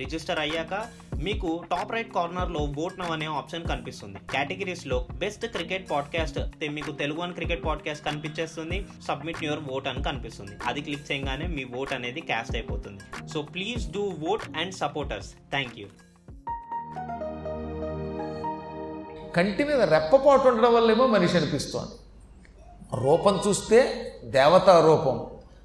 Register అయ్యాక మీకు top right కార్నర్లో ఓట్ నవ్ అనే ఆప్షన్ కనిపిస్తుంది. కేటగిరీస్లో బెస్ట్ క్రికెట్ పాడ్కాస్ట్ మీకు తెలుగు అని క్రికెట్ పాడ్కాస్ట్ కనిపించేస్తుంది. సబ్మిట్ యువర్ ఓట్ అని కనిపిస్తుంది. అది క్లిక్ చేయగానే మీ ఓట్ అనేది క్యాస్ట్ అయిపోతుంది. So please do vote and supporters thank you కంటి మీద రెప్పపాటు ఉండడం వల్లేమో మనిషి అనిపిస్తోంది. రూపం చూస్తే దేవతా రూపం.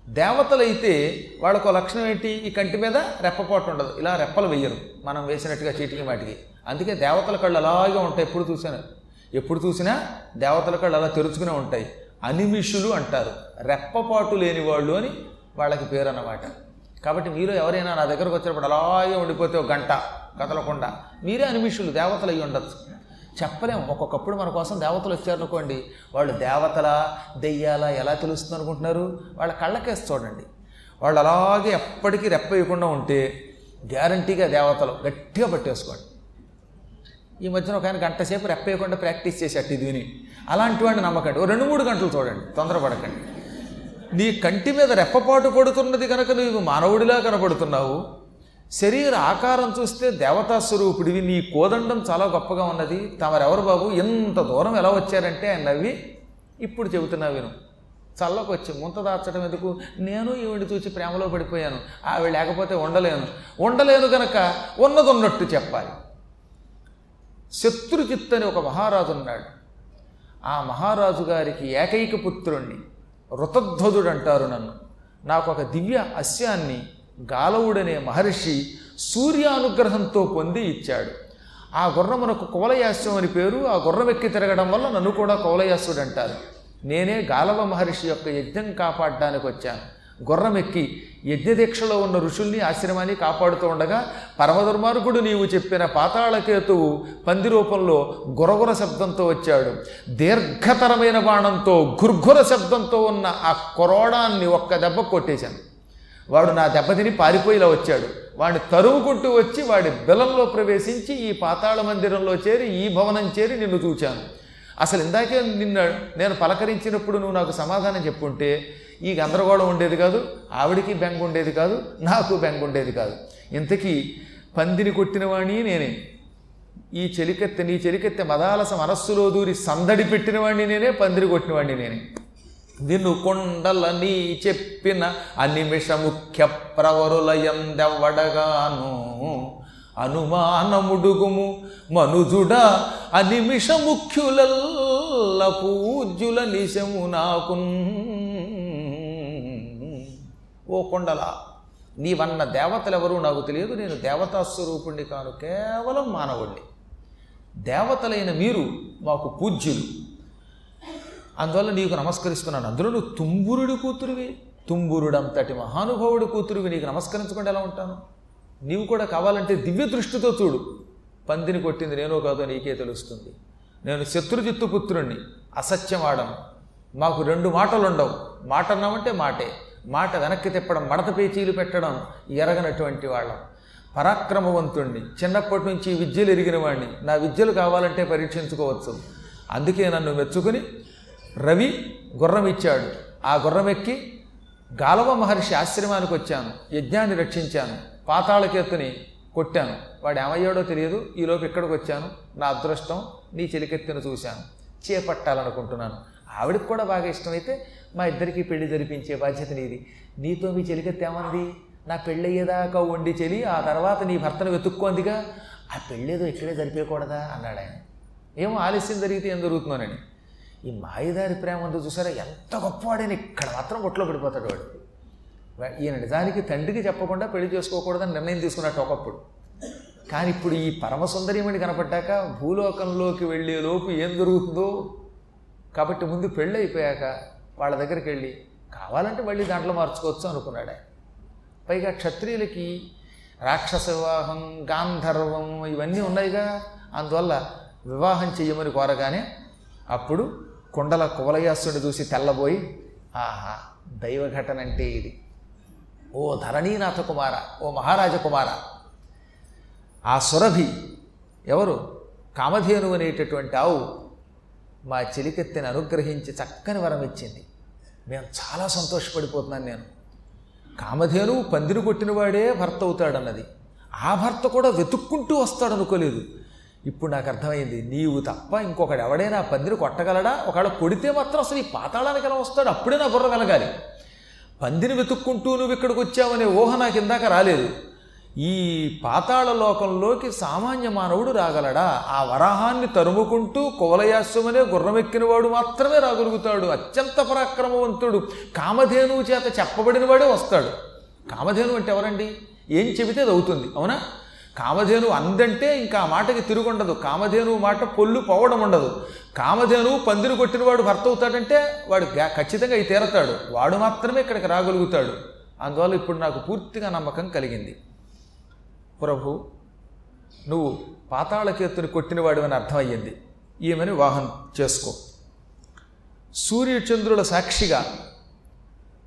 దేవతలైతే వాళ్ళకు లక్షణం ఏంటి? ఈ కంటి మీద రెప్పపాటు ఉండదు. ఇలా రెప్పలు వెయ్యరు. మనం వేసినట్టుగా చీటికి వాటికి అందుకే దేవతల కళ్ళు అలాగే ఉంటాయి. ఎప్పుడు చూసాను. ఎప్పుడు చూసినా దేవతల కళ్ళు అలా తెరుచుకునే ఉంటాయి. అనిమిషులు అంటారు. రెప్పపాటు లేని వాళ్ళు అని వాళ్ళకి పేరు అన్నమాట కాబట్టి మీరు ఎవరైనా నా దగ్గరకు వచ్చినప్పుడు అలాగే ఉండిపోతే ఒక గంట కదలకుండా మీరే అనిమిషులు దేవతలు అయ్యి ఉండొచ్చు. చెప్పలేం ఒక్కొక్కప్పుడు మన కోసం దేవతలు వచ్చారనుకోండి వాళ్ళు దేవతల దెయ్యాల ఎలా తెలుస్తుంది అనుకుంటున్నారు? వాళ్ళ కళ్ళకేసి చూడండి. వాళ్ళు అలాగే ఎప్పటికీ రెప్పేయకుండా ఉంటే గ్యారంటీగా దేవతలు గట్టిగా పట్టేసుకోండి. ఈ మధ్యన ఒక ఆయన గంట సేపు రెప్పేయకుండా ప్రాక్టీస్ చేసేట్టు ఇది విని. అలాంటి వాడిని నమ్మకండి. ఓ రెండు మూడు గంటలు చూడండి తొందరపడకండి. నీ కంటి మీద రెప్పపాటు పడుతున్నది కనుక నీవు మానవుడిలా కనపడుతున్నావు శరీర ఆకారం చూస్తే దేవతా స్వరూపుడివి. నీ కోదండం చాలా గొప్పగా ఉన్నది. తమరెవరు బాబు? ఎంత దూరం ఎలా వచ్చారంటే ఆయన నవ్వి ఇప్పుడు చెబుతున్నా విను. చల్లకు వచ్చి ముంత దాచడం ఎందుకు? నేను ఈవిడిని చూసి ప్రేమలో పడిపోయాను. ఆవిడ లేకపోతే ఉండలేను. ఉండలేను గనక ఉన్నది ఉన్నట్టు చెప్పాలి. శత్రుజిత్ అని ఒక మహారాజు ఉన్నాడు. ఆ మహారాజు గారికి ఏకైక పుత్రుణ్ణి రుతధ్వజుడు అంటారు నన్ను. నాకు ఒక దివ్య అస్యాన్ని గాలవుడనే మహర్షి సూర్యానుగ్రహంతో పొంది ఇచ్చాడు. ఆ గుర్రమునకు కోలయాస్యం అని పేరు ఆ గుర్రం ఎక్కి తిరగడం వల్ల నన్ను కూడా కోలయాసుడు అంటారు నేనే గాలవ మహర్షి యొక్క యజ్ఞం కాపాడడానికి వచ్చాను. గుర్రం ఎక్కి యజ్ఞదీక్షలో ఉన్న ఋషుల్ని ఆశ్రమాన్ని కాపాడుతూ ఉండగా పరమదుర్మార్గుడు నీవు చెప్పిన పాతాళకేతువు పంది రూపంలో గురగుర శబ్దంతో వచ్చాడు. దీర్ఘతరమైన బాణంతో గుర్ఘుర శబ్దంతో ఉన్న ఆ కొరోడాన్ని ఒక్క దెబ్బ కొట్టేశాను. వాడు నా దెబ్బతిని పారిపోయిలా వచ్చాడు. వాడిని తరువుకుంటూ వచ్చి వాడి బిలంలో ప్రవేశించి ఈ పాతాళ మందిరంలో చేరి ఈ భవనం చేరి నిన్ను చూచాను. అసలు ఇందాకే నిన్న నేను పలకరించినప్పుడు నువ్వు నాకు సమాధానం చెప్పుంటే ఈ గందరగోళం ఉండేది కాదు ఆవిడికి బెంగ ఉండేది కాదు నాకు బెంగ ఉండేది కాదు. ఇంతకీ పందిని కొట్టినవాణి నేనే. ఈ చెలికెత్తె నీ చెలికెత్తె మదాలస మనస్సులో దూరి సందడి పెట్టినవాడిని నేనే పందిరి కొట్టినవాడిని నేనే. వినుకొండలని చెప్పిన అనిమిష ముఖ్య ప్రవరులయందెవ్వడగాను అనుమానముడుగుము మనుజుడ అనిమిష ముఖ్యులల్ల పూజ్యుల నిశము నాకు ఓ కొండల నీవన్న దేవతలెవరూ నాకు తెలియదు నేను దేవతా స్వరూపుణ్ణి కాను కేవలం మానవుణ్ణి. దేవతలైన మీరు మాకు పూజ్యులు. అందువల్ల నీకు నమస్కరిస్తున్నాను. అందులో నువ్వు తుంబురుడి కూతురువి. తుంబురుడంతటి మహానుభావుడి కూతురువి. నీకు నమస్కరించకుండా ఎలా ఉంటాను? నీవు కూడా కావాలంటే దివ్య దృష్టితో చూడు. పందిని కొట్టింది నేనో కాదో నీకే తెలుస్తుంది. నేను శత్రుజిత్తు పుత్రుణ్ణి అసత్యమాడను మాకు రెండు మాటలు ఉండవు మాట అన్నామంటే మాటే. మాట వెనక్కి తిప్పడం మడత పేచీలు పెట్టడం ఎరగనటువంటి వాళ్ళం. పరాక్రమవంతుణ్ణి. చిన్నప్పటి నుంచి విద్యలు ఎరిగిన వాడిని నా విద్యలు కావాలంటే పరీక్షించుకోవచ్చు. అందుకే నన్ను మెచ్చుకుని రవి గుర్రం ఇచ్చాడు. ఆ గుర్రం ఎక్కి గాలవ మహర్షి ఆశ్రమానికి వచ్చాను. యజ్ఞాన్ని రక్షించాను. పాతాళకేతుని కొట్టాను. వాడు ఏమయ్యాడో తెలియదు ఈలోపు ఇక్కడికి వచ్చాను? నా అదృష్టం నీ చెలికెత్తిన చూశాను. చేపట్టాలనుకుంటున్నాను. ఆవిడకి కూడా బాగా ఇష్టమైతే మా ఇద్దరికి పెళ్ళి జరిపించే బాధ్యత నీది. నీతో మీ చెలికెత్తి ఏమంది? నా పెళ్ళయ్యేదాకా వండి చెలి ఆ తర్వాత నీ భర్తను వెతుక్కోందిగా. ఆ పెళ్ళేదో ఇక్కడే జరిపేయకూడదా? అన్నాడు ఆయన ఏమో ఆలస్యం జరిగితే ఏం జరుగుతుందోనని ఈ మాయదారి ప్రేమ ఉందో చూసారా? ఎంత గొప్పవాడని ఇక్కడ మాత్రం ఒట్లో పడిపోతాడు వాడు. ఈయన నిజానికి తండ్రికి చెప్పకుండా పెళ్ళి చేసుకోకూడదని నిర్ణయం తీసుకున్నట్టు ఒకప్పుడు. కానీ ఇప్పుడు ఈ పరమసుందరీమణి కనపడ్డాక భూలోకంలోకి వెళ్ళే లోపు ఏం జరుగుతుందో? కాబట్టి ముందు పెళ్ళి అయిపోయాక వాళ్ళ దగ్గరికి వెళ్ళి కావాలంటే మళ్ళీ దాంట్లో మార్చుకోవచ్చు అనుకున్నాడు ఆయన. పైగా క్షత్రియులకి రాక్షస వివాహం గాంధర్వం ఇవన్నీ ఉన్నాయిగా. అందువల్ల వివాహం చెయ్యమని కోరగానే అప్పుడు కుండల కువలయాసుని చూసి తెల్లబోయి ఆహా దైవ ఘటన అంటే ఇది. ఓ ధరణీనాథ కుమార ఓ మహారాజ కుమార. ఆ సురభి ఎవరు? కామధేను అనేటటువంటి ఆవు మా చెలికెత్తిని అనుగ్రహించి చక్కని వరం ఇచ్చింది. మేము చాలా సంతోషపడిపోతున్నాను నేను. కామధేను పందిరి కొట్టినవాడే భర్త అవుతాడన్నది. ఆ భర్త కూడా వెతుక్కుంటూ వస్తాడు అనుకోలేదు ఇప్పుడు నాకు అర్థమైంది. నీవు తప్ప ఇంకొకడు ఎవడైనా పందిరి కొట్టగలడా? ఒకవేళ కొడితే మాత్రం అసలు ఈ పాతాళానికి ఎలా వస్తాడు? అప్పుడే నా బుర్ర కలగాలి పందిని వెతుక్కుంటూ నువ్వు ఇక్కడికి వచ్చావనే ఊహ నాకు ఇందాక రాలేదు. ఈ పాతాళ లోకంలోకి సామాన్య మానవుడు రాగలడా? ఆ వరాహాన్ని తరుముకుంటూ కువలయాస్యమనే గుర్రమెక్కినవాడు మాత్రమే రాగలుగుతాడు. అత్యంత పరాక్రమవంతుడు. కామధేనువు చేత చెప్పబడిన వాడే వస్తాడు. కామధేను అంటే ఎవరండి? ఏం చెబితే అది అవుతుంది. అవునా? కామధేను అందంటే ఇంకా ఆ మాటకి తిరుగుండదు. కామధేను మాట పొల్లు పోవడం ఉండదు. కామధేను పందిరి కొట్టినవాడు భర్త అవుతాడంటే వాడు ఖచ్చితంగా అవి తీరతాడు. వాడు మాత్రమే ఇక్కడికి రాగలుగుతాడు. అందువల్ల ఇప్పుడు నాకు పూర్తిగా నమ్మకం కలిగింది. ప్రభు నువ్వు పాతాళకేతుని కొట్టినవాడు అని అర్థమయ్యింది. ఈమెను వాహనం చేసుకో. సూర్యచంద్రుల సాక్షిగా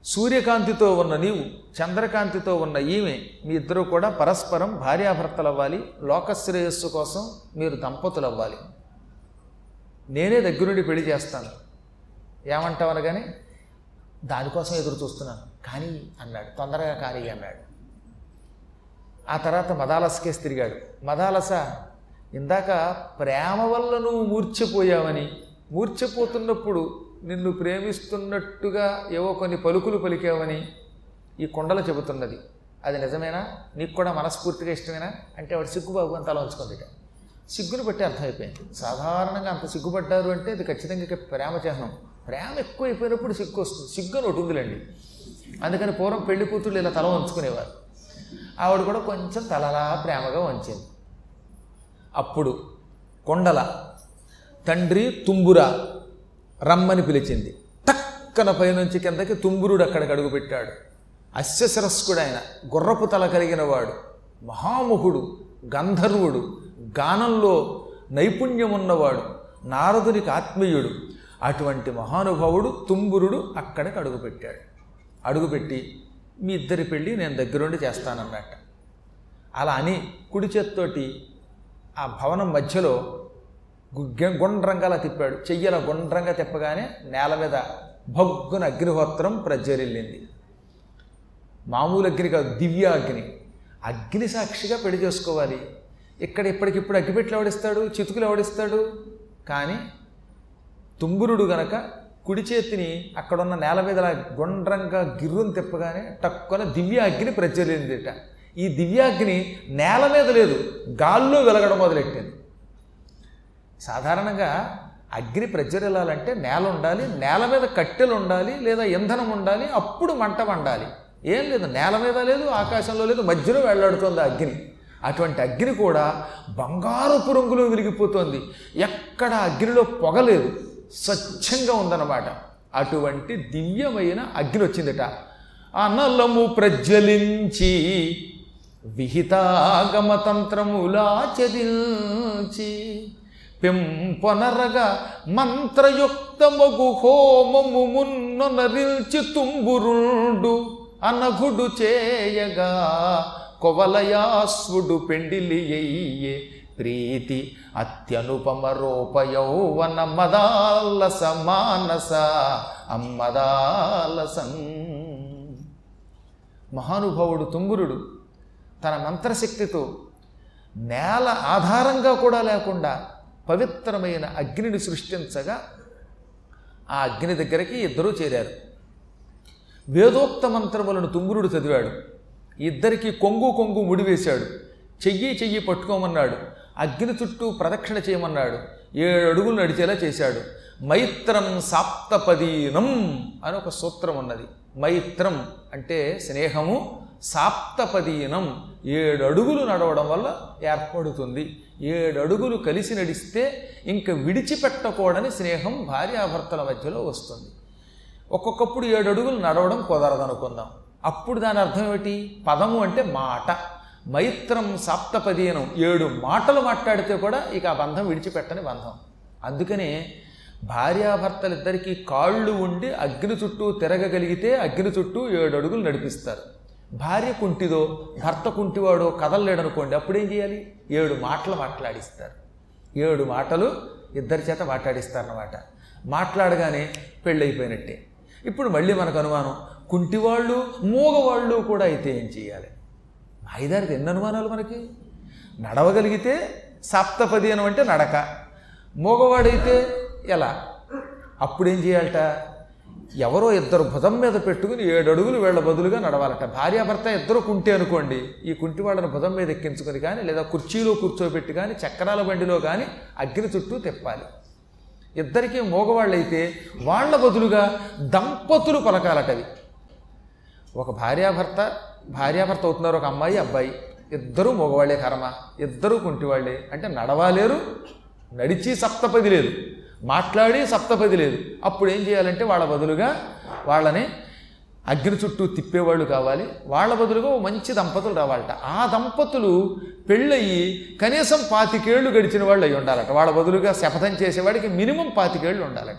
సూర్యకాంతితో ఉన్న నీవు చంద్రకాంతితో ఉన్న ఈమె మీ ఇద్దరూ కూడా పరస్పరం భార్యాభర్తలు అవ్వాలి లోకశ్రేయస్సు కోసం మీరు దంపతులు అవ్వాలి నేనే దగ్గరుండి పెళ్ళి చేస్తాను. ఏమంటావు అనగానే దానికోసం ఎదురు చూస్తున్నాను. కానీ అన్నాడు. తొందరగా కానీ అన్నాడు. ఆ తర్వాత మదాలసకేసి తిరిగాడు. మదాలస ఇందాక ప్రేమ వల్ల నువ్వు మూర్చిపోయావని మూర్చిపోతున్నప్పుడు నిన్ను ప్రేమిస్తున్నట్టుగా ఏవో కొన్ని పలుకులు పలికావని ఈ కొండలు చెబుతున్నది. అది నిజమేనా? నీకు కూడా మనస్ఫూర్తిగా ఇష్టమేనా? అంటే వాడు సిగ్గుబాబు అని తల సిగ్గును సిగ్గుని బట్టి అర్థమైపోయింది. సాధారణంగా అంత సిగ్గుపడ్డారు అంటే ఇది ఖచ్చితంగా ఇక ప్రేమ చిహ్నం. ప్రేమ ఎక్కువైపోయినప్పుడు సిగ్గు వస్తుంది. సిగ్గు అని ఒకటి ఉందిలేండి. అందుకని పూర్వం పెళ్ళి కూతుళ్ళు ఇలా తల వంచుకునేవారు. ఆవిడ కూడా కొంచెం తలలా ప్రేమగా వంచింది. అప్పుడు కొండల తండ్రి తుంబుర రమ్మని పిలిచింది. టక్కన పైనుంచి కిందకి తుంబురుడు అక్కడికి అడుగుపెట్టాడు అశ్వశిరస్కుడు ఆయన గుర్రపు తల కలిగిన వాడు మహాముఖుడు గంధర్వుడు గానంలో నైపుణ్యం ఉన్నవాడు నారదునికి ఆత్మీయుడు అటువంటి మహానుభావుడు తుంబురుడు అక్కడికి అడుగుపెట్టాడు అడుగుపెట్టి మీ ఇద్దరి పెళ్ళి నేను దగ్గరుండి చేస్తానన్నట్ట అలా అని కుడి చేత్తోటి ఆ భవనం మధ్యలో గుండ్రంగా గుండ్రంగా తిప్పాడు. చెయ్యల గుండ్రంగా తిప్పగానే నేల మీద భగ్గున అగ్నిహోత్రం ప్రజ్వరిల్లింది మామూలు అగ్ని కాదు దివ్య అగ్ని. అగ్ని సాక్షిగా పెళ్ళి చేసుకోవాలి. ఇక్కడ ఇప్పటికిప్పుడు అగ్గిపెట్లు ఎవడిస్తాడు చితుకులు ఎవడిస్తాడు? కానీ తుంబురుడు గనక కుడి చేతిని అక్కడున్న నేల మీద గుండ్రంగా గిర్రుని తిప్పగానే టక్కున దివ్య అగ్ని ప్రజ్వలిందిట. ఈ దివ్యాగ్ని నేల మీద లేదు గాల్లో వెలగడం మొదలెట్టింది. సాధారణంగా అగ్ని ప్రజ్వరిల్లాలంటే నేల ఉండాలి నేల మీద కట్టెలు ఉండాలి లేదా ఇంధనం ఉండాలి అప్పుడు మంట వండాలి. ఏం లేదు నేల మీద లేదు ఆకాశంలో లేదు మధ్యలో వెళ్ళాడుతోంది అగ్ని. అటువంటి అగ్ని కూడా బంగారపు రంగులో వెలిగిపోతోంది. ఎక్కడ అగ్నిలో పొగలేదు స్వచ్ఛంగా ఉందన్నమాట. అటువంటి దివ్యమైన అగ్ని వచ్చిందట. అనలము ప్రజ్వలించి విహితాగమతంత్రములాచరించి పెంపొనరగా మంత్రయుక్తమగు హోమము మున్నొనరిల్చి తుంబురుండు అనఘుడు చేయగా కొవలయాస్వుడు పెండిలి అయ్యే ప్రీతి అత్యనుపమ రూపయౌవన మదాలస మానస అమ్మదాలసం మహానుభావుడు తుంగురుడు తన మంత్రశక్తితో నేల ఆధారంగా కూడా లేకుండా పవిత్రమైన అగ్నిని సృష్టించగా ఆ అగ్ని దగ్గరికి ఇద్దరూ చేరారు. వేదోక్త మంత్రములను తుంగురుడు చదివాడు. ఇద్దరికి కొంగు కొంగు ముడివేశాడు చెయ్యి చెయ్యి పట్టుకోమన్నాడు. అగ్ని చుట్టూ ప్రదక్షిణ చేయమన్నాడు. ఏడు అడుగులు నడిచేలా చేశాడు. మైత్రం సాప్తపదీనం అని ఒక సూత్రం ఉన్నది. మైత్రం అంటే స్నేహము సాప్తపదీనం. ఏడు అడుగులు నడవడం వల్ల ఏర్పడుతుంది. ఏడు అడుగులు కలిసి నడిస్తే ఇంక విడిచిపెట్టకూడని స్నేహం భార్యాభర్తల మధ్యలో వస్తుంది. ఒక్కొక్కప్పుడు ఏడు అడుగులు నడవడం కుదరదనుకుందాం. అప్పుడు దాని అర్థం ఏమిటి? పదము అంటే మాట. మైత్రం సాప్తపదీనం ఏడు మాటలు మాట్లాడితే కూడా ఇక ఆ బంధం విడిచిపెట్టని బంధం. అందుకనే భార్యాభర్తలిద్దరికీ కాళ్ళు ఉండి అగ్ని చుట్టూ తిరగగలిగితే అగ్ని చుట్టూ ఏడు అడుగులు నడిపిస్తారు. భార్య కుంటిదో భర్త కుంటివాడో కదలలేడనుకోండి అప్పుడేం చేయాలి? ఏడు మాటలు మాట్లాడిస్తారు. ఏడు మాటలు ఇద్దరి చేత మాట్లాడిస్తారన్నమాట. మాట్లాడగానే పెళ్ళైపోయినట్టే ఇప్పుడు మళ్ళీ మనకు అనుమానం కుంటివాళ్ళు మూగవాళ్ళు కూడా అయితే ఏం చేయాలి? ఐదారికి ఎన్ని అనుమానాలు మనకి? నడవగలిగితే సప్తపది అని అంటే నడక. మూగవాడైతే ఎలా? అప్పుడేం చేయాలట? ఎవరో ఇద్దరు భుజం మీద పెట్టుకుని ఏడు అడుగులు వీళ్ళ బదులుగా నడవాలట. భార్యాభర్త ఇద్దరు కుంటే అనుకోండి ఈ కుంటి వాళ్ళని భుజం మీద ఎక్కించుకొని కానీ లేదా కుర్చీలో కూర్చోబెట్టి కానీ చక్రాల బండిలో కానీ అగ్ని చుట్టూ తిప్పాలి. ఇద్దరికీ మోగవాళ్ళైతే వాళ్ళ బదులుగా దంపతులు పలకాలటవి ఒక భార్యాభర్త భార్యాభర్త అవుతున్నారు ఒక అమ్మాయి అబ్బాయి. ఇద్దరూ మగవాళ్ళే కర్మ ఇద్దరూ కుంటివాళ్ళే అంటే నడవాలేరు నడిచి సప్తపది లేదు. మాట్లాడి సప్తపది లేదు. అప్పుడు ఏం చేయాలంటే వాళ్ళ బదులుగా వాళ్ళని అగ్ని చుట్టూ తిప్పేవాళ్ళు కావాలి. వాళ్ళ బదులుగా ఓ మంచి దంపతులు రావాలట. ఆ దంపతులు పెళ్ళయి కనీసం పాతికేళ్ళు గడిచిన వాళ్ళు అయి ఉండాలట. వాళ్ళ బదులుగా శపథం చేసేవాడికి మినిమం పాతికేళ్ళు ఉండాలట.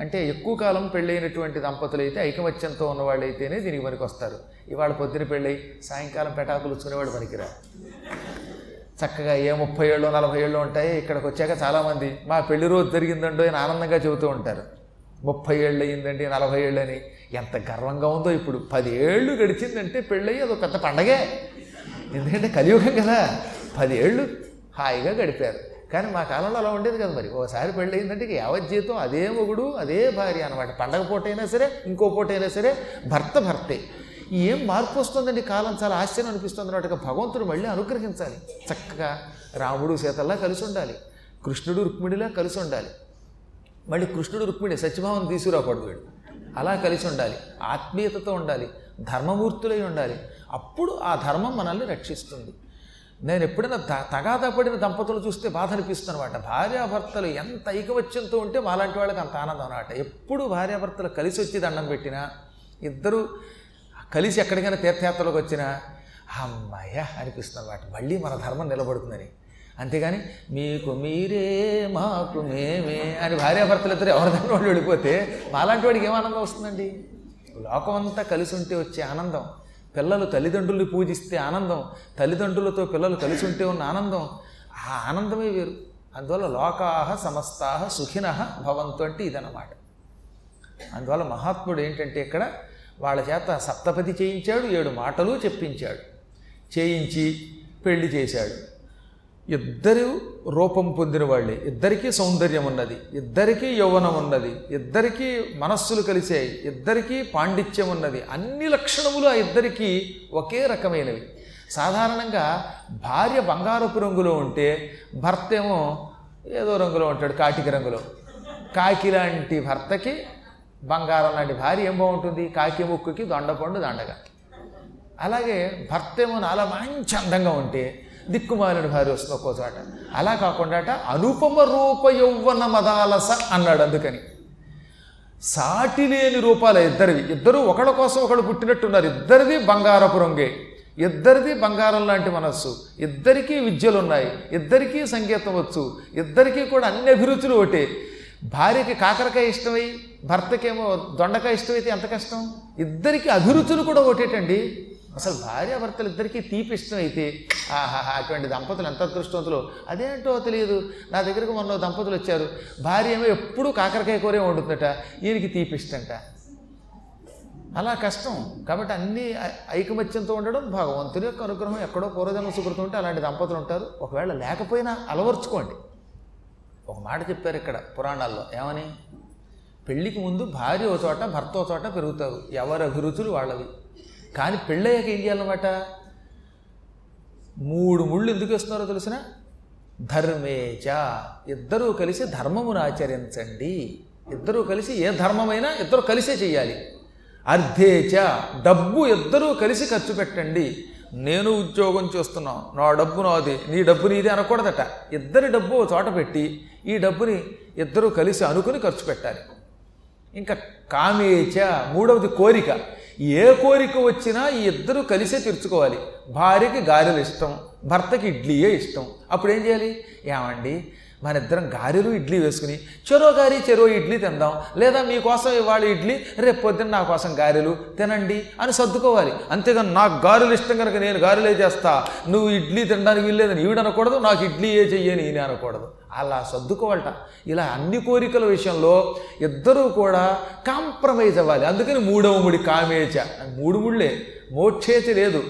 అంటే ఎక్కువ కాలం పెళ్ళైనటువంటి దంపతులు అయితే ఐకమత్యంతో ఉన్నవాళ్ళు అయితేనే దీనికి పనికి వస్తారు ఇవాళ పొద్దున పెళ్ళై సాయంకాలం పెటాకులు వచ్చుకునేవాడు పనికిరా చక్కగా ఏ ముప్పై ఏళ్ళు నలభై ఏళ్ళు ఉంటాయి. ఇక్కడికి వచ్చాక చాలామంది మా పెళ్ళి రోజు జరిగిందండో అని ఆనందంగా చెబుతూ ఉంటారు. ముప్పై ఏళ్ళు అయ్యిందండి నలభై ఏళ్ళు అని. ఎంత గర్వంగా ఉందో ఇప్పుడు. పది ఏళ్ళు గడిచిందంటే పెళ్ళయి అదొక పెద్ద పండగే. ఎందుకంటే కలియుగం కదా. పది ఏళ్ళు హాయిగా గడిపారు. కానీ మా కాలంలో అలా ఉండేది కదా మరి. ఓసారి పెళ్ళి అయిందంటే ఇక యావత్ జీతం అదే మొగుడు అదే భార్య అనమాట పండగ పూట అయినా సరే ఇంకో పూట అయినా సరే భర్త భర్తే. ఏం మార్పు వస్తుందండి? కాలం చాలా ఆశ్చర్యం అనిపిస్తుంది అన్నట్టుగా భగవంతుడు మళ్ళీ అనుగ్రహించాలి. చక్కగా రాముడు సీతల్లా కలిసి ఉండాలి. కృష్ణుడు రుక్మిణిలా కలిసి ఉండాలి. మళ్ళీ కృష్ణుడు రుక్మిణి సత్యభావం తీసుకురాకూడదు వీడు. అలా కలిసి ఉండాలి. ఆత్మీయతతో ఉండాలి. ధర్మమూర్తులై ఉండాలి. అప్పుడు ఆ ధర్మం మనల్ని రక్షిస్తుంది. నేను ఎప్పుడైనా త తగాదా పడిన దంపతులు చూస్తే బాధ అనిపిస్తుంది అనమాట భార్యాభర్తలు ఎంత ఐకవత్యంతో ఉంటే మాలాంటి వాళ్ళకి అంత ఆనందం అనమాట ఎప్పుడు భార్యాభర్తలు కలిసి వచ్చి దండం పెట్టినా ఇద్దరు కలిసి ఎక్కడికైనా తీర్థయాత్రలకు వచ్చినా అమ్మాయ అనిపిస్తుంది అనమాట మళ్ళీ మన ధర్మం నిలబడుతుందని. అంతేగాని మీకు మీరే మాకు మేమే అని భార్యాభర్తలు ఇద్దరు ఎవరిదైనా వాళ్ళు వెళ్ళిపోతే మాలాంటి వాడికి ఏం ఆనందం వస్తుందండి? లోకం అంతా కలిసి ఉంటే వచ్చే ఆనందం పిల్లలు తల్లిదండ్రుల్ని పూజిస్తే ఆనందం తల్లిదండ్రులతో పిల్లలు కలిసి ఉంటే ఉన్న ఆనందం ఆ ఆనందమే వేరు. అందువల్ల లోకాహ సమస్తాహ సుఖిన భవంతు అంటే ఇదన్నమాట. అందువల్ల మహాత్ముడు ఏంటంటే ఇక్కడ వాళ్ళ చేత సప్తపతి చేయించాడు ఏడు మాటలు చెప్పించాడు. చేయించి పెళ్ళి చేశాడు. ఇద్దరు రూపం పొందిన వాళ్ళే. ఇద్దరికీ సౌందర్యం ఉన్నది ఇద్దరికీ యౌవనం ఉన్నది ఇద్దరికీ మనస్సులు కలిసాయి ఇద్దరికీ పాండిత్యం ఉన్నది. అన్ని లక్షణములు ఆ ఇద్దరికీ ఒకే రకమైనవి. సాధారణంగా భార్య బంగారపు రంగులో ఉంటే భర్త ఏమో ఏదో రంగులో ఉంటాడు కాటిక రంగులో. కాకి లాంటి భర్తకి బంగారం లాంటి భార్య ఏం బాగుంటుంది? కాకి ముక్కుకి దొండపండు దండగా. అలాగే భర్త ఏమో అలా మంచి అందంగా ఉంటే దిక్కుమాలిన భార్య వస్తుంది ఒక్కో చోట అలా కాకుండా అనుపమ రూప యౌవన మదాలస అన్నాడు అందుకని. సాటి లేని రూపాలు ఇద్దరివి. ఇద్దరు ఒకళ్ళ కోసం ఒకడు పుట్టినట్టున్నారు. ఇద్దరిది బంగారపు రంగే. ఇద్దరిది బంగారం లాంటి మనస్సు. ఇద్దరికీ విద్యలు ఉన్నాయి ఇద్దరికీ సంగీతం వచ్చు. ఇద్దరికీ కూడా అన్ని అభిరుచులు ఒకటే. భార్యకి కాకరకాయ ఇష్టమై భర్తకేమో దొండకాయ ఇష్టమైతే ఎంత కష్టం? ఇద్దరికి అభిరుచులు కూడా ఒకటేటండి. అసలు భార్యాభర్తలు ఇద్దరికీ తీపి ఇష్టమైతే ఆహాహా అటువంటి దంపతులు ఎంత అదృష్టవంతులు? అదేంటో తెలియదు. నా దగ్గరకు మొన్న దంపతులు వచ్చారు. భార్య ఏమో ఎప్పుడూ కాకరకాయ కూరే వండుతుందట. ఈయనకి తీపి ఇష్టంట. అలా కష్టం. కాబట్టి అన్ని ఐ- ఐకమత్యంతో ఉండడం భగవంతుని యొక్క అనుగ్రహం. ఎక్కడో పూర్వజన్మ సుకృతం ఉంటే అలాంటి దంపతులు ఉంటారు. ఒకవేళ లేకపోయినా అలవర్చుకోండి. ఒక మాట చెప్పారు ఇక్కడ పురాణాల్లో. ఏమని? పెళ్ళికి ముందు భార్య ఓ చోట భర్త ఓ చోట పెరుగుతారు. ఎవరి అభిరుచులు వాళ్ళవి. కానీ పెళ్ళయ్యాక ఏం చేయాలన్నమాట? మూడు ముళ్ళు ఎందుకు వేస్తున్నారో తెలిసిన? ధర్మేచ ఇద్దరూ కలిసి ధర్మమును ఆచరించండి. ఇద్దరూ కలిసి ఏ ధర్మమైనా ఇద్దరు కలిసే చేయాలి. అర్ధేచ డబ్బు ఇద్దరూ కలిసి ఖర్చు పెట్టండి. నేను ఉద్యోగం చేస్తున్నాను నా డబ్బు నాది. నీ డబ్బు నీది అనకూడదట. ఇద్దరి డబ్బు చోట పెట్టి ఈ డబ్బుని ఇద్దరూ కలిసి అనుకుని ఖర్చు పెట్టాలి. ఇంకా కామేచ మూడవది కోరిక. ఏ కోరిక వచ్చినా ఈ ఇద్దరు కలిసే తీర్చుకోవాలి. భార్యకి గారెలు ఇష్టం భర్తకి ఇడ్లీయే ఇష్టం. అప్పుడు ఏం చేయాలి? ఏమండి? మన ఇద్దరం గారెలు ఇడ్లీ వేసుకుని చెరో గారి చెరో ఇడ్లీ తిందాం. లేదా మీకోసం ఇవాళ ఇడ్లీ రేపు పొద్దున్న నా కోసం గారెలు తినండి అని సర్దుకోవాలి. అంతేగాని నాకు గారెలు ఇష్టం కనుక నేను గారెలే చేస్తా. నువ్వు ఇడ్లీ తినడానికి వీల్లేదని ఈవిడ అనకూడదు నాకు ఇడ్లీ ఏ చెయ్యని ఈయన అనకూడదు. అలా సర్దుకోవాలట. ఇలా అన్ని కోరికల విషయంలో ఇద్దరూ కూడా కాంప్రమైజ్ అవ్వాలి. అందుకని మూడవ ముడి కామేచ. మూడు ముళ్ళే. మోక్షేచ లేదు.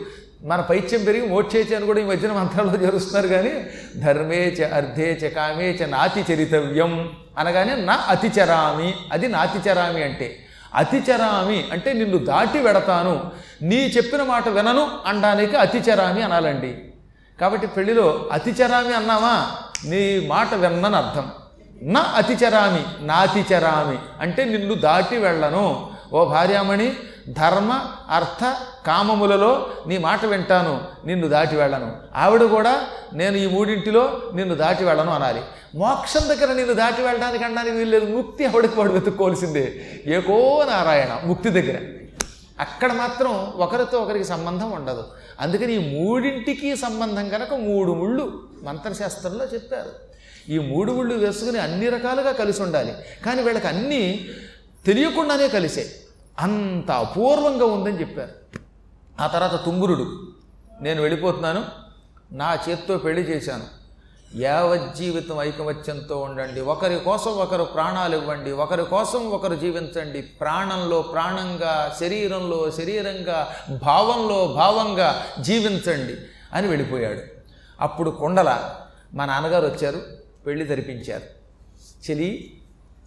మన పైత్యం పెరిగి మోక్షేచ అని కూడా ఈ మధ్యన మంత్రాల్లో చేరుస్తున్నారు కానీ ధర్మేచ అర్ధేచ కామేచ నాతి చరితవ్యం అనగానే నా అతిచరామి. అది నాతిచరామి అంటే అతిచరామి అంటే నిన్ను దాటి వెడతాను. నీ చెప్పిన మాట వినను అనడానికి అతిచరామి అనాలండి. కాబట్టి పెళ్ళిలో అతిచరామి అన్నావా నీ మాట విన్నని అర్థం. నా అతిచరామి నాతిచరామి అంటే నిన్ను దాటి వెళ్ళను. ఓ భార్యామణి ధర్మ అర్థ కామములలో నీ మాట వింటాను నిన్ను దాటి వెళ్ళను. ఆవిడ కూడా నేను ఈ మూడింటిలో నిన్ను దాటి వెళ్ళను అనాలి. మోక్షం దగ్గర నిన్ను దాటి వెళ్ళడానికి అనడానికి వీళ్ళు ముక్తి ఆవిడకి వాడు వెతుక్కోవాల్సిందే. ఏకో నారాయణ ముక్తి దగ్గర. అక్కడ మాత్రం ఒకరితో ఒకరికి సంబంధం ఉండదు. అందుకని ఈ మూడింటికి సంబంధం కనుక మూడు ముళ్ళు మంత్రశాస్త్రంలో చెప్పారు. ఈ మూడు ముళ్ళు వేసుకుని అన్ని రకాలుగా కలిసి ఉండాలి. కానీ వీళ్ళకి అన్నీ తెలియకుండానే కలిసే. అంత అపూర్వంగా ఉందని చెప్పారు. ఆ తర్వాత తుంగురుడు నేను వెళ్ళిపోతున్నాను నా చేత్తో పెళ్ళి చేశాను. యావజ్జీవితం ఐకమత్యంతో ఉండండి ఒకరి కోసం ఒకరు ప్రాణాలు ఇవ్వండి ఒకరి కోసం ఒకరు జీవించండి. ప్రాణంలో ప్రాణంగా శరీరంలో శరీరంగా భావంలో భావంగా జీవించండి అని వెళ్ళిపోయాడు. అప్పుడు కొండల మా నాన్నగారు వచ్చారు పెళ్ళి జరిపించారు. చెలి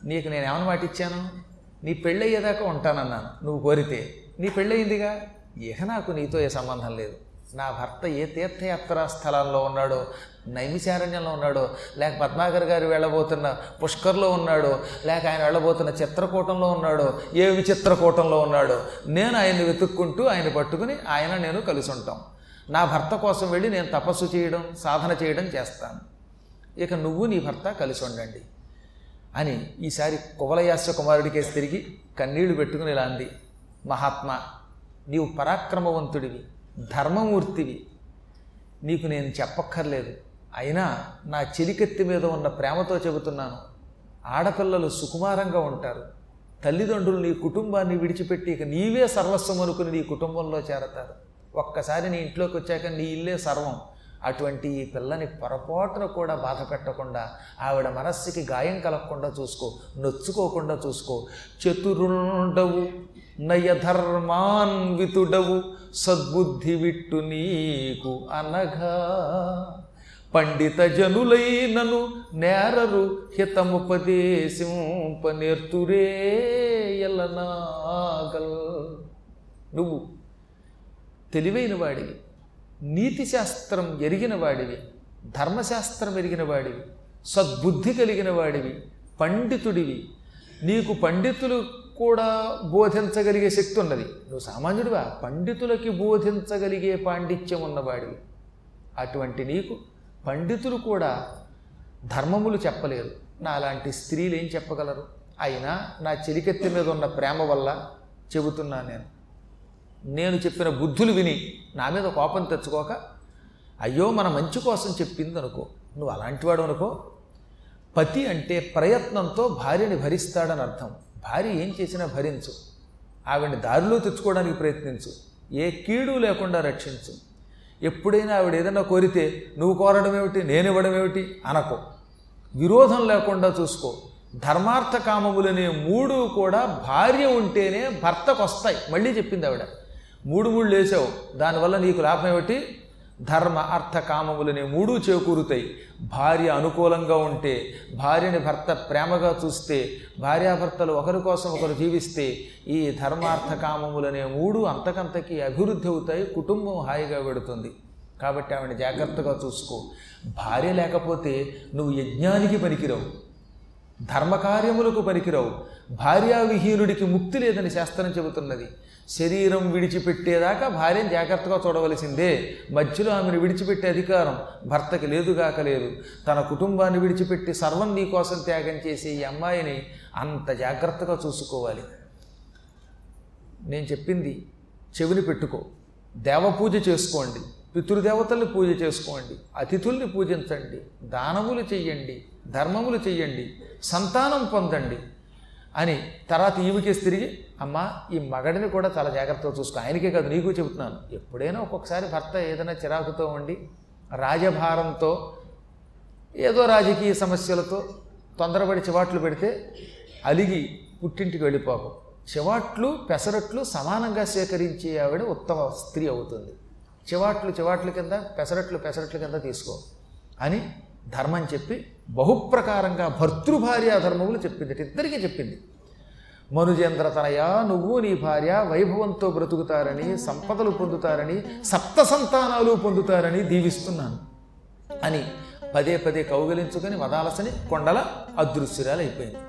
నీకు నేను ఏమని మాట ఇచ్చాను నీ పెళ్ళయ్యేదాకా ఉంటానన్నాను నువ్వు కోరితే. నీ పెళ్ళయిందిగా? ఇక నాకు నీతో ఏ సంబంధం లేదు. నా భర్త ఏ తీర్థయాత్రా స్థలాల్లో ఉన్నాడో నైమిశారణ్యంలో ఉన్నాడో లేక పద్మాకర్ గారు వెళ్ళబోతున్న పుష్కర్లో ఉన్నాడో లేక ఆయన వెళ్ళబోతున్న చిత్రకూటంలో ఉన్నాడో ఏ విచిత్రకూటంలో ఉన్నాడో నేను ఆయన్ని వెతుక్కుంటూ ఆయన పట్టుకుని ఆయన నేను కలిసి ఉంటాం నా భర్త కోసం వెళ్ళి నేను తపస్సు చేయడం సాధన చేయడం చేస్తాను. ఇక నువ్వు నీ భర్త కలిసి ఉండండి. అని ఈసారి కువలయాస్య కుమారుడికేసి తిరిగి కన్నీళ్ళు పెట్టుకుని ఇలా అంది. మహాత్మా నీవు పరాక్రమవంతుడివి ధర్మమూర్తివి. నీకు నేను చెప్పక్కర్లేదు. అయినా నా చెలికెత్తి మీద ఉన్న ప్రేమతో చెబుతున్నాను. ఆడపిల్లలు సుకుమారంగా ఉంటారు. తల్లిదండ్రులు నీ కుటుంబాన్ని విడిచిపెట్టి ఇక నీవే సర్వస్వం అనుకుని నీ కుటుంబంలో చేరతారు. ఒక్కసారి నీ ఇంట్లోకి వచ్చాక నీ ఇల్లే సర్వం. అటువంటి ఈ పిల్లని పొరపాటున కూడా బాధ పెట్టకుండా ఆవిడ మనస్సుకి గాయం కలగకుండా చూసుకో నొచ్చుకోకుండా చూసుకో. చతురుండవు నయధర్మాన్వితుడవు సద్బుద్ధి విట్టు నీకు అనగా. పండిత జనులైనను నేరరు హితముపదేశింపనేర్తురే ఎలనాగల్ నువ్వు తెలివైన వాడివి నీతి శాస్త్రం ఎరిగిన వాడివి ధర్మశాస్త్రం ఎరిగిన వాడివి సద్బుద్ధి కలిగిన వాడివి పండితుడివి. నీకు పండితులు కూడా బోధించగలిగే శక్తి ఉన్నది. నువ్వు సామాన్యుడివా? పండితులకి బోధించగలిగే పాండిత్యం ఉన్నవాడివి. అటువంటి నీకు పండితులు కూడా ధర్మములు చెప్పలేరు. నాలాంటి స్త్రీలు ఏం చెప్పగలరు? అయినా నా చెలికెత్తి మీద ఉన్న ప్రేమ వల్ల చెబుతున్నా నేను. నేను చెప్పిన బుద్ధులు విని నా మీద కోపం తెచ్చుకోక అయ్యో మన మంచి కోసం చెప్పింది అనుకో నువ్వు అలాంటివాడు అనుకో పతి అంటే ప్రయత్నంతో భార్యని భరిస్తాడని అర్థం. భార్య ఏం చేసినా భరించు. ఆవిడని దారిలో తెచ్చుకోవడానికి ప్రయత్నించు. ఏ కీడు లేకుండా రక్షించు. ఎప్పుడైనా ఆవిడ ఏదైనా కోరితే నువ్వు కోరడం ఏమిటి నేను ఇవ్వడం ఏమిటి అనకో. విరోధం లేకుండా చూసుకో. ధర్మార్థ కామములనే మూడు కూడా భార్య ఉంటేనే భర్తకు వస్తాయి మళ్ళీ చెప్పింది ఆవిడ. మూడు మూడు లేచావు. దానివల్ల నీకు లాభం ఏమిటి? ధర్మ అర్థ కామములనే మూడు చేకూరుతాయి. భార్య అనుకూలంగా ఉంటే భార్యని భర్త ప్రేమగా చూస్తే భార్యాభర్తలు ఒకరి కోసం ఒకరు జీవిస్తే ఈ ధర్మార్థ కామములనే మూడు అంతకంతకి అభివృద్ధి అవుతాయి కుటుంబం హాయిగా పెడుతుంది కాబట్టి ఆవిడ జాగ్రత్తగా చూసుకో. భార్య లేకపోతే నువ్వు యజ్ఞానికి పనికిరావు. ధర్మకార్యములకు పనికిరావు. భార్యావిహీనుడికి ముక్తి లేదని శాస్త్రం చెబుతున్నది. శరీరం విడిచిపెట్టేదాకా భార్యను జాగ్రత్తగా చూడవలసిందే. మధ్యలో ఆమెను విడిచిపెట్టే అధికారం భర్తకి లేదుగాక లేదు. తన కుటుంబాన్ని విడిచిపెట్టి సర్వం నీకోసం త్యాగం చేసే ఈ అమ్మాయిని అంత జాగ్రత్తగా చూసుకోవాలి. నేను చెప్పింది చెవిని పెట్టుకో. దేవపూజ చేసుకోండి. పితృదేవతల్ని పూజ చేసుకోండి. అతిథుల్ని పూజించండి. దానములు చెయ్యండి. ధర్మములు చెయ్యండి. సంతానం పొందండి. అని తర్వాత ఈమెకేసి తిరిగి అమ్మ ఈ మగడిని కూడా చాలా జాగ్రత్తగా చూసుకో. ఆయనకే కాదు నీకు చెబుతున్నాను. ఎప్పుడైనా ఒక్కొక్కసారి భర్త ఏదైనా చిరాకుతో ఉండి రాజభారంతో ఏదో రాజకీయ సమస్యలతో తొందరపడి చివాట్లు పెడితే అలిగి పుట్టింటికి వెళ్ళిపోకు. చివాట్లు పెసరట్లు సమానంగా సేకరించే ఆవిడ ఉత్తమ స్త్రీ అవుతుంది. చివాట్లు చివాట్ల కింద పెసరట్లు పెసరట్ల కింద తీసుకో అని ధర్మం చెప్పి బహుప్రకారంగా భర్తృభార్య ధర్మములు చెప్పింది. ఇద్దరికీ చెప్పింది. మనుజేంద్ర తనయ నువ్వు నీ భార్య వైభవంతో బ్రతుకుతారని సంపదలు పొందుతారని సప్త సంతానాలు పొందుతారని దీవిస్తున్నాను అని పదే పదే కౌగలించుకొని వదాలసని కొండల అదృశ్యురాలు అయిపోయింది